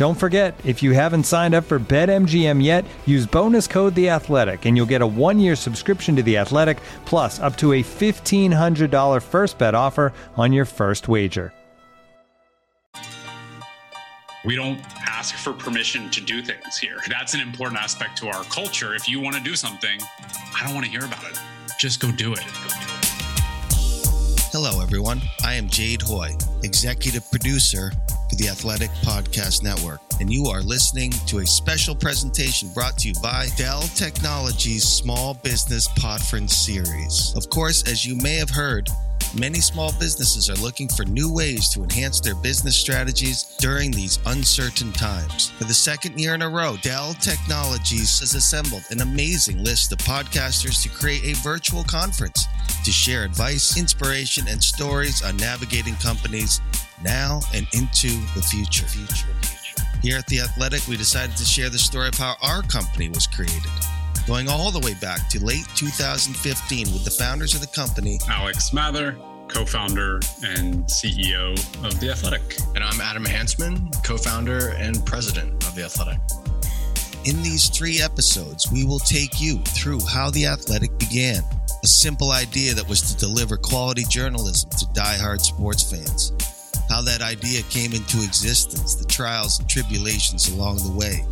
Don't forget, if you haven't signed up for BetMGM yet, use bonus code The Athletic, and you'll get a one-year subscription to The Athletic, plus up to a fifteen hundred dollar first bet offer on your first wager. We don't ask for permission to do things here. That's an important aspect to our culture. If you want to do something, I don't want to hear about it. Just go do it. Hello, everyone. I am Jade Hoy, executive producer for the Athletic Podcast Network, and you are listening to a special presentation brought to you by Dell Technologies Small Business Podference Series. Of course, as you may have heard, Many small businesses are looking for new ways to enhance their business strategies during these uncertain times. For the second year in a row, Dell Technologies has assembled an amazing list of podcasters to create a virtual conference to share advice, inspiration, and stories on navigating companies now and into the future. Here at The Athletic, we decided to share the story of how our company was created going all the way back to late 2015 with the founders of the company Alex Mather, co founder and CEO of The Athletic. And I'm Adam Hansmann, co founder and president of The Athletic. In these three episodes, we will take you through how The Athletic began. A simple idea that was to deliver quality journalism to die-hard sports fans. How that idea came into existence, the trials and tribulations along the way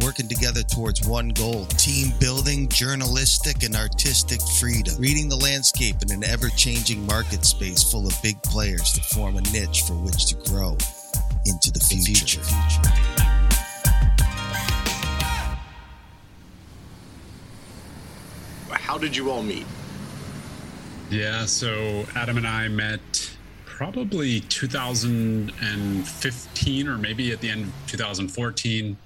working together towards one goal team building, journalistic, and artistic freedom, reading the landscape in an ever changing market space full of big players to form a niche for which to grow into the future. The future. How did you all meet? Yeah, so Adam and I met probably 2015 or maybe at the end of 2014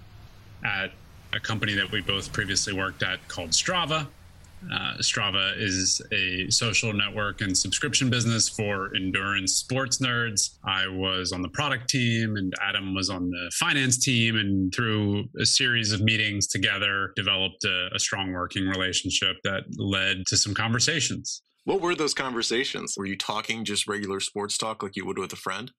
at a company that we both previously worked at called Strava. Uh, Strava is a social network and subscription business for endurance sports nerds. I was on the product team, and Adam was on the finance team. And through a series of meetings together, developed a, a strong working relationship that led to some conversations. What were those conversations? Were you talking just regular sports talk like you would with a friend?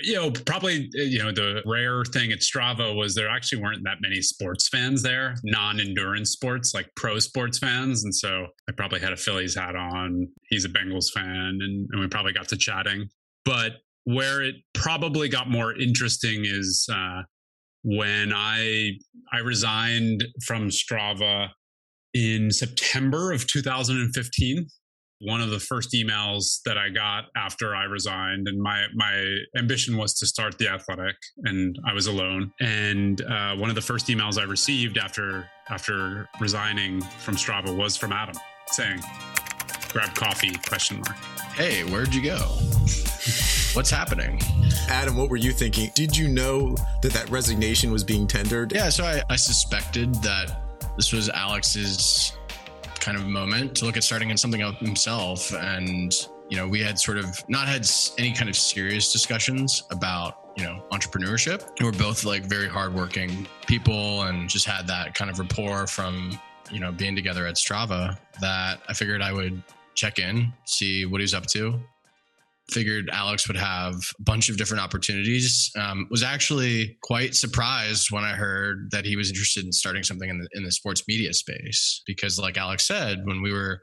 you know, probably, uh, you know, the rare thing at Strava was there actually weren't that many sports fans there, non endurance sports, like pro sports fans. And so I probably had a Phillies hat on. He's a Bengals fan, and, and we probably got to chatting. But where it probably got more interesting is uh, when I I resigned from Strava in September of 2015 one of the first emails that I got after I resigned, and my my ambition was to start the Athletic, and I was alone. And uh, one of the first emails I received after after resigning from Strava was from Adam saying, "Grab coffee?" Question mark. Hey, where'd you go? What's happening? Adam, what were you thinking? Did you know that that resignation was being tendered? Yeah, so I, I suspected that this was Alex's kind of moment to look at starting in something else himself. And, you know, we had sort of not had any kind of serious discussions about, you know, entrepreneurship. We're both like very hardworking people and just had that kind of rapport from, you know, being together at Strava that I figured I would check in, see what he's up to, figured Alex would have a bunch of different opportunities. Um, was actually quite surprised when I heard that he was interested in starting something in the in the sports media space because, like Alex said, when we were,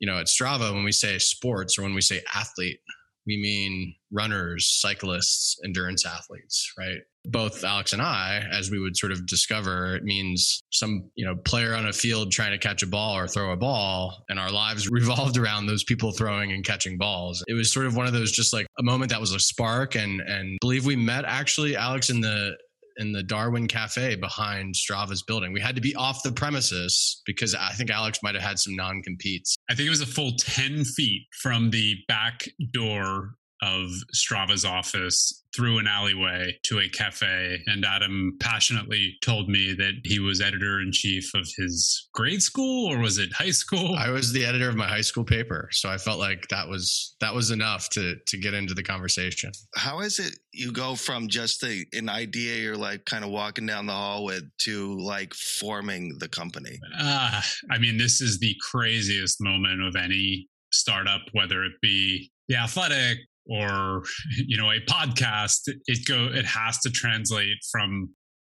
you know, at Strava, when we say sports or when we say athlete, we mean runners, cyclists, endurance athletes, right? Both Alex and I, as we would sort of discover, it means some, you know, player on a field trying to catch a ball or throw a ball, and our lives revolved around those people throwing and catching balls. It was sort of one of those just like a moment that was a spark and and believe we met actually Alex in the in the Darwin Cafe behind Strava's building. We had to be off the premises because I think Alex might have had some non competes. I think it was a full 10 feet from the back door of Strava's office through an alleyway to a cafe. And Adam passionately told me that he was editor in chief of his grade school or was it high school? I was the editor of my high school paper. So I felt like that was that was enough to to get into the conversation. How is it you go from just a, an idea you're like kind of walking down the hall with to like forming the company? Uh, I mean, this is the craziest moment of any startup, whether it be the athletic or you know a podcast it go it has to translate from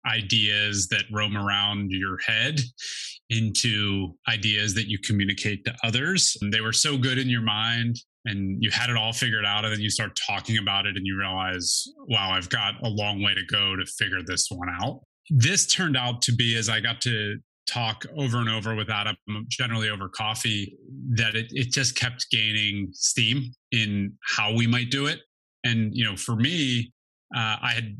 ideas that roam around your head into ideas that you communicate to others. And they were so good in your mind and you had it all figured out and then you start talking about it and you realize wow i've got a long way to go to figure this one out. This turned out to be as i got to talk over and over with Adam, generally over coffee, that it, it just kept gaining steam in how we might do it. And, you know, for me, uh, I had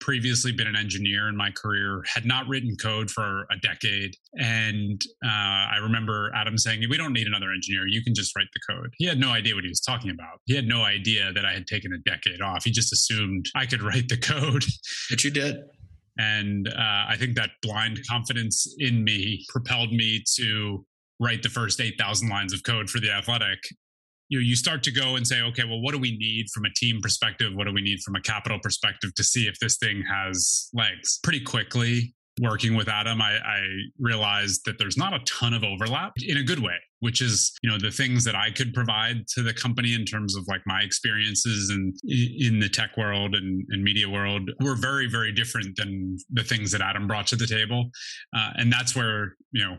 previously been an engineer in my career, had not written code for a decade. And uh, I remember Adam saying, We don't need another engineer. You can just write the code. He had no idea what he was talking about. He had no idea that I had taken a decade off. He just assumed I could write the code. But you did. And uh, I think that blind confidence in me propelled me to write the first 8,000 lines of code for the athletic. You know, you start to go and say, okay, well, what do we need from a team perspective? What do we need from a capital perspective to see if this thing has legs? Pretty quickly, working with Adam, I, I realized that there's not a ton of overlap in a good way which is you know the things that i could provide to the company in terms of like my experiences and in the tech world and, and media world were very very different than the things that adam brought to the table. Uh, and that's where you know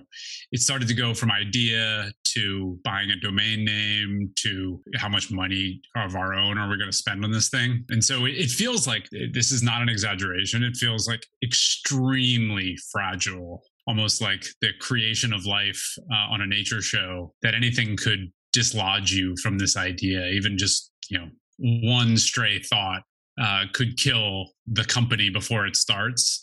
it started to go from idea to buying a domain name to how much money of our own are we going to spend on this thing? And so it, it feels like this is not an exaggeration. It feels like extremely fragile almost like the creation of life uh, on a nature show that anything could dislodge you from this idea. Even just you know one stray thought uh, could kill the company before it starts.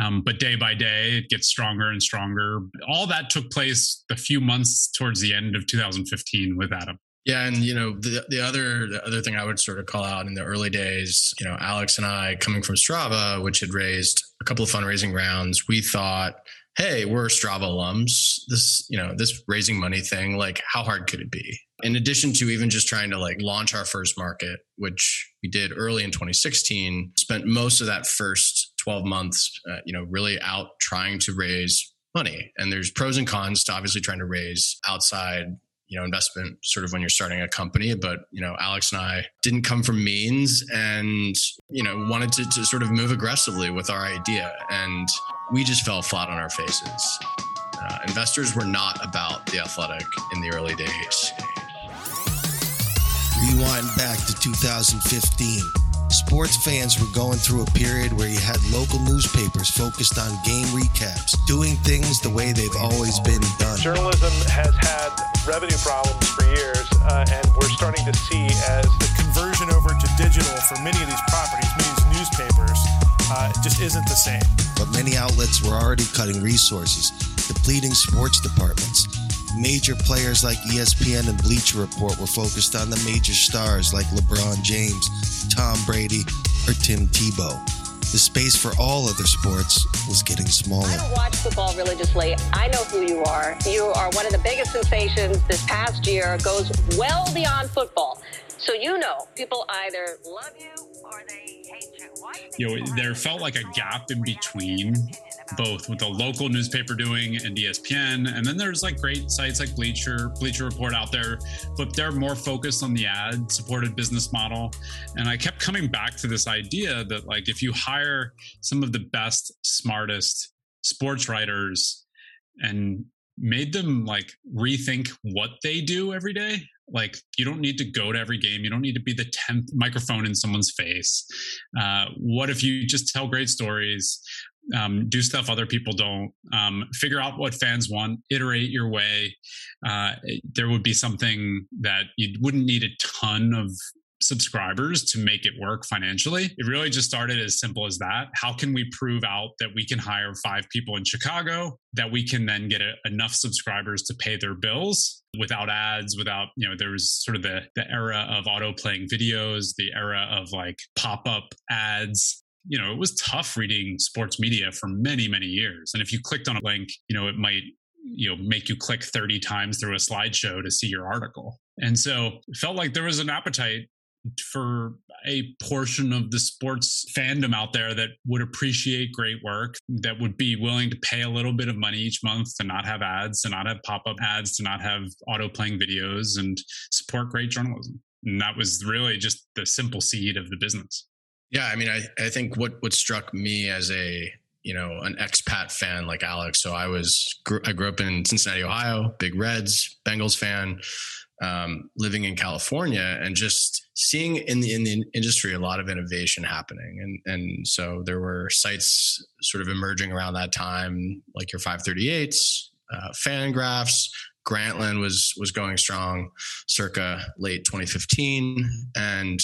Um, but day by day it gets stronger and stronger. All that took place the few months towards the end of 2015 with adam. Yeah, and you know the the other the other thing I would sort of call out in the early days, you know, Alex and I coming from Strava, which had raised a couple of fundraising rounds, we thought hey, we're Strava alums. This, you know, this raising money thing, like how hard could it be? In addition to even just trying to like launch our first market, which we did early in 2016, spent most of that first 12 months, uh, you know, really out trying to raise money. And there's pros and cons to obviously trying to raise outside you know investment sort of when you're starting a company but you know alex and i didn't come from means and you know wanted to, to sort of move aggressively with our idea and we just fell flat on our faces. Uh, investors were not about the athletic in the early days. Rewind back to 2015 Sports fans were going through a period where you had local newspapers focused on game recaps, doing things the way they've always been done. Journalism has had revenue problems for years, uh, and we're starting to see as the conversion over to digital for many of these properties, many newspapers, uh, just isn't the same. But many outlets were already cutting resources, depleting sports departments Major players like ESPN and Bleacher Report were focused on the major stars like LeBron James, Tom Brady, or Tim Tebow. The space for all other sports was getting smaller. I don't watch football religiously. I know who you are. You are one of the biggest sensations this past year, goes well beyond football. So you know, people either love you or they hate you. You know, there felt like a gap in between both with the local newspaper doing and ESPN. And then there's like great sites like Bleacher, Bleacher Report out there, but they're more focused on the ad supported business model. And I kept coming back to this idea that like if you hire some of the best, smartest sports writers and made them like rethink what they do every day. Like you don't need to go to every game. You don't need to be the tenth microphone in someone's face. Uh, what if you just tell great stories? Um, do stuff other people don't. Um, figure out what fans want. Iterate your way. Uh, there would be something that you wouldn't need a ton of subscribers to make it work financially. It really just started as simple as that. How can we prove out that we can hire five people in Chicago, that we can then get a, enough subscribers to pay their bills without ads, without, you know, there was sort of the, the era of auto playing videos, the era of like pop up ads. You know, it was tough reading sports media for many, many years. And if you clicked on a link, you know, it might you know make you click 30 times through a slideshow to see your article and so it felt like there was an appetite for a portion of the sports fandom out there that would appreciate great work, that would be willing to pay a little bit of money each month to not have ads, to not have pop up ads, to not have auto playing videos, and support great journalism. And that was really just the simple seed of the business. Yeah, I mean, I, I think what what struck me as a you know an expat fan like Alex. So I was I grew up in Cincinnati, Ohio, big Reds, Bengals fan um, living in California and just seeing in the in the industry a lot of innovation happening, and and so there were sites sort of emerging around that time, like your 538s, uh, Fangraphs. Grantland was was going strong, circa late 2015, and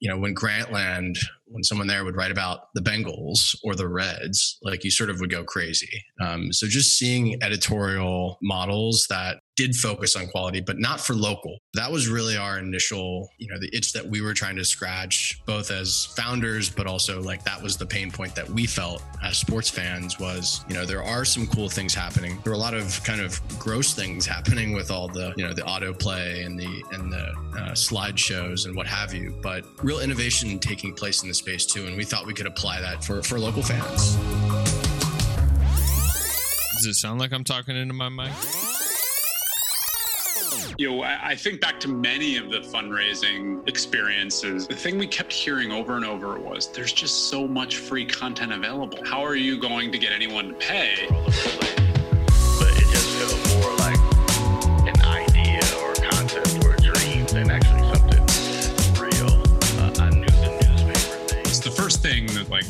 you know when Grantland when someone there would write about the Bengals or the Reds, like you sort of would go crazy. Um, so just seeing editorial models that did focus on quality, but not for local. That was really our initial, you know, the itch that we were trying to scratch, both as founders, but also like that was the pain point that we felt as sports fans was, you know, there are some cool things happening. There are a lot of kind of gross things happening with all the, you know, the autoplay and the and the uh, slideshows and what have you, but real innovation taking place in the space too, and we thought we could apply that for for local fans. Does it sound like I'm talking into my mic? You know, I, think back to many of the fundraising experiences. The thing we kept hearing over and over was there's just so much free content available. How are you going to get anyone to pay?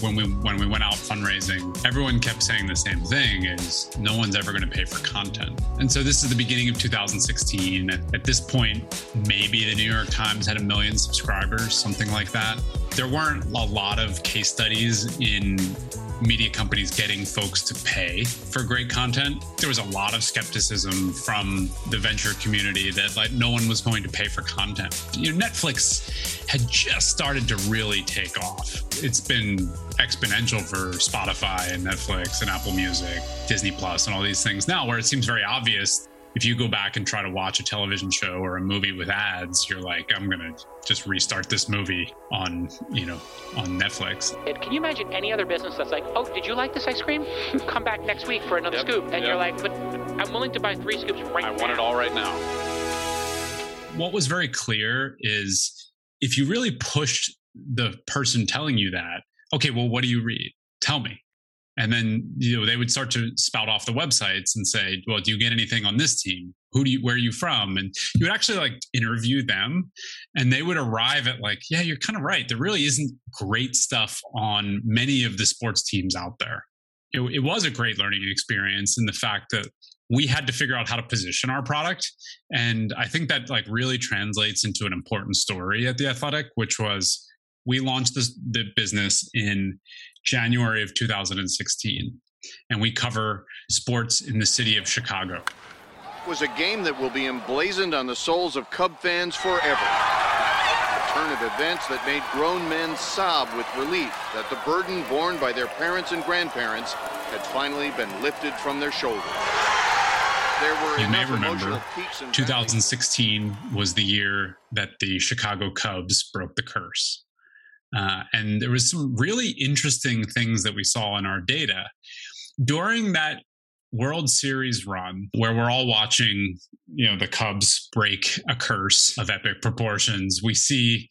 When we when we went out fundraising, everyone kept saying the same thing is no one's ever going to pay for content. And so this is the beginning of 2016. At, at this point, maybe the New York Times had a million subscribers, something like that. There weren't a lot of case studies in media companies getting folks to pay for great content. There was a lot of skepticism from the venture community that like no one was going to pay for content. You know, Netflix had just started to really take off. It's been exponential for Spotify and Netflix and Apple Music, Disney Plus, and all these things now, where it seems very obvious if you go back and try to watch a television show or a movie with ads, you're like, I'm gonna just restart this movie on, you know, on Netflix. Can you imagine any other business that's like, oh, did you like this ice cream? Come back next week for another Yep, scoop. And yep. you're like, but I'm willing to buy three scoops right I now. want it all right now. What was very clear is if you really pushed the person telling you that, okay, well, what do you read? Tell me. And then you know they would start to spout off the websites and say, "Well, do you get anything on this team? Who do you? Where are you from?" And you would actually like interview them, and they would arrive at like, "Yeah, you're kind of right. There really isn't great stuff on many of the sports teams out there." It, it was a great learning experience in the fact that we had to figure out how to position our product, and I think that like really translates into an important story at the Athletic, which was we launched this, the business in January of 2016, and we cover sports in the city of Chicago. It was a game that will be emblazoned on the souls of Cub fans forever. A turn of events that made grown men sob with relief that the burden borne by their parents and grandparents had finally been lifted from their shoulders. There were You may remember 2016 was the year that the Chicago Cubs broke the curse. Uh, and there was some really interesting things that we saw in our data during that World Series run, where we're all watching, you know, the Cubs break a curse of epic proportions. We see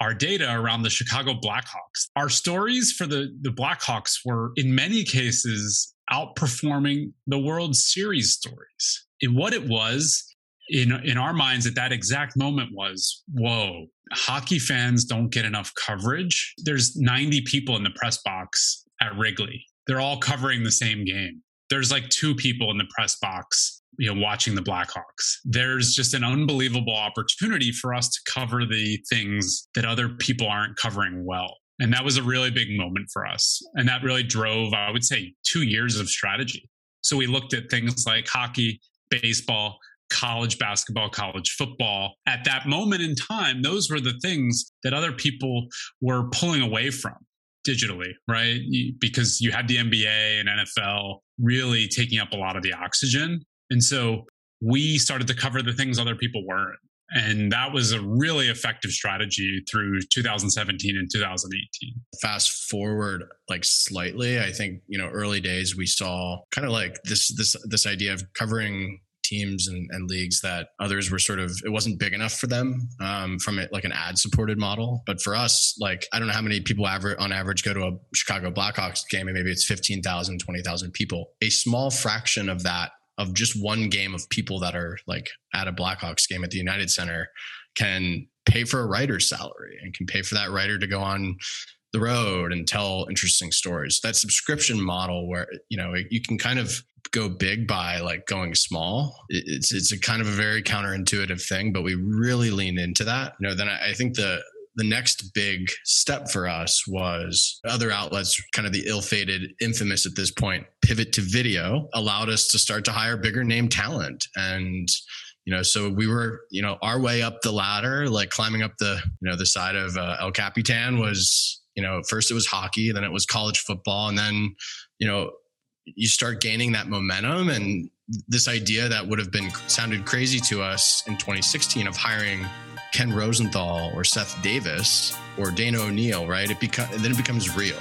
our data around the Chicago Blackhawks. Our stories for the the Blackhawks were, in many cases, outperforming the World Series stories. And what it was in in our minds at that exact moment was, whoa, hockey fans don't get enough coverage. There's 90 people in the press box at Wrigley. They're all covering the same game. There's like two people in the press box, you know, watching the Blackhawks. There's just an unbelievable opportunity for us to cover the things that other people aren't covering well. And that was a really big moment for us. And that really drove, I would say, two years of strategy. So we looked at things like hockey, baseball, college basketball, college football. At that moment in time, those were the things that other people were pulling away from digitally, right? Because you had the NBA and NFL really taking up a lot of the oxygen. And so we started to cover the things other people weren't. And that was a really effective strategy through 2017 and 2018. Fast forward like slightly, I think, you know, early days we saw kind of like this this this idea of covering teams and, and, leagues that others were sort of it wasn't big enough for them um, from it like an ad supported model but for us like i don't know how many people average on average go to a chicago blackhawks game and maybe it's 15000 20000 people a small fraction of that of just one game of people that are like at a blackhawks game at the united center can pay for a writer's salary and can pay for that writer to go on the road and tell interesting stories. That subscription model where you know you can kind of go big by like going small. It's it's a kind of a very counterintuitive thing, but we really lean into that. You know, then I, I think the the next big step for us was other outlets, kind of the ill fated, infamous at this point, pivot to video, allowed us to start to hire bigger name talent. And, you know, so we were, you know, our way up the ladder, like climbing up the, you know, the side of uh, El Capitan was, you know, first it was hockey, then it was college football. And then, you know, you start gaining that momentum and this idea that would have been sounded crazy to us in 2016 of hiring Ken Rosenthal or Seth Davis or Dana O'Neill, right? It becomes then it becomes real.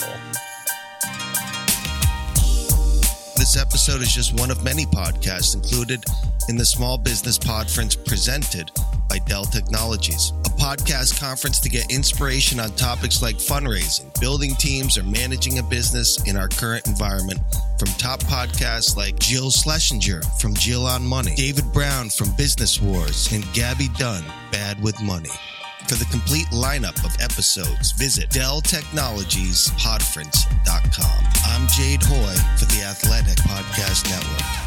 This episode is just one of many podcasts included in the Small Business Podference presented by Dell Technologies, podcast conference to get inspiration on topics like fundraising, building teams, or managing a business in our current environment from top podcasts like Jill Schlesinger from Jill on Money, David Brown from Business Wars, and Gabby Dunn, Bad with Money. For the complete lineup of episodes, visit DellTechnologiesPodference.com. I'm Jade Hoy for the Athletic Podcast Network.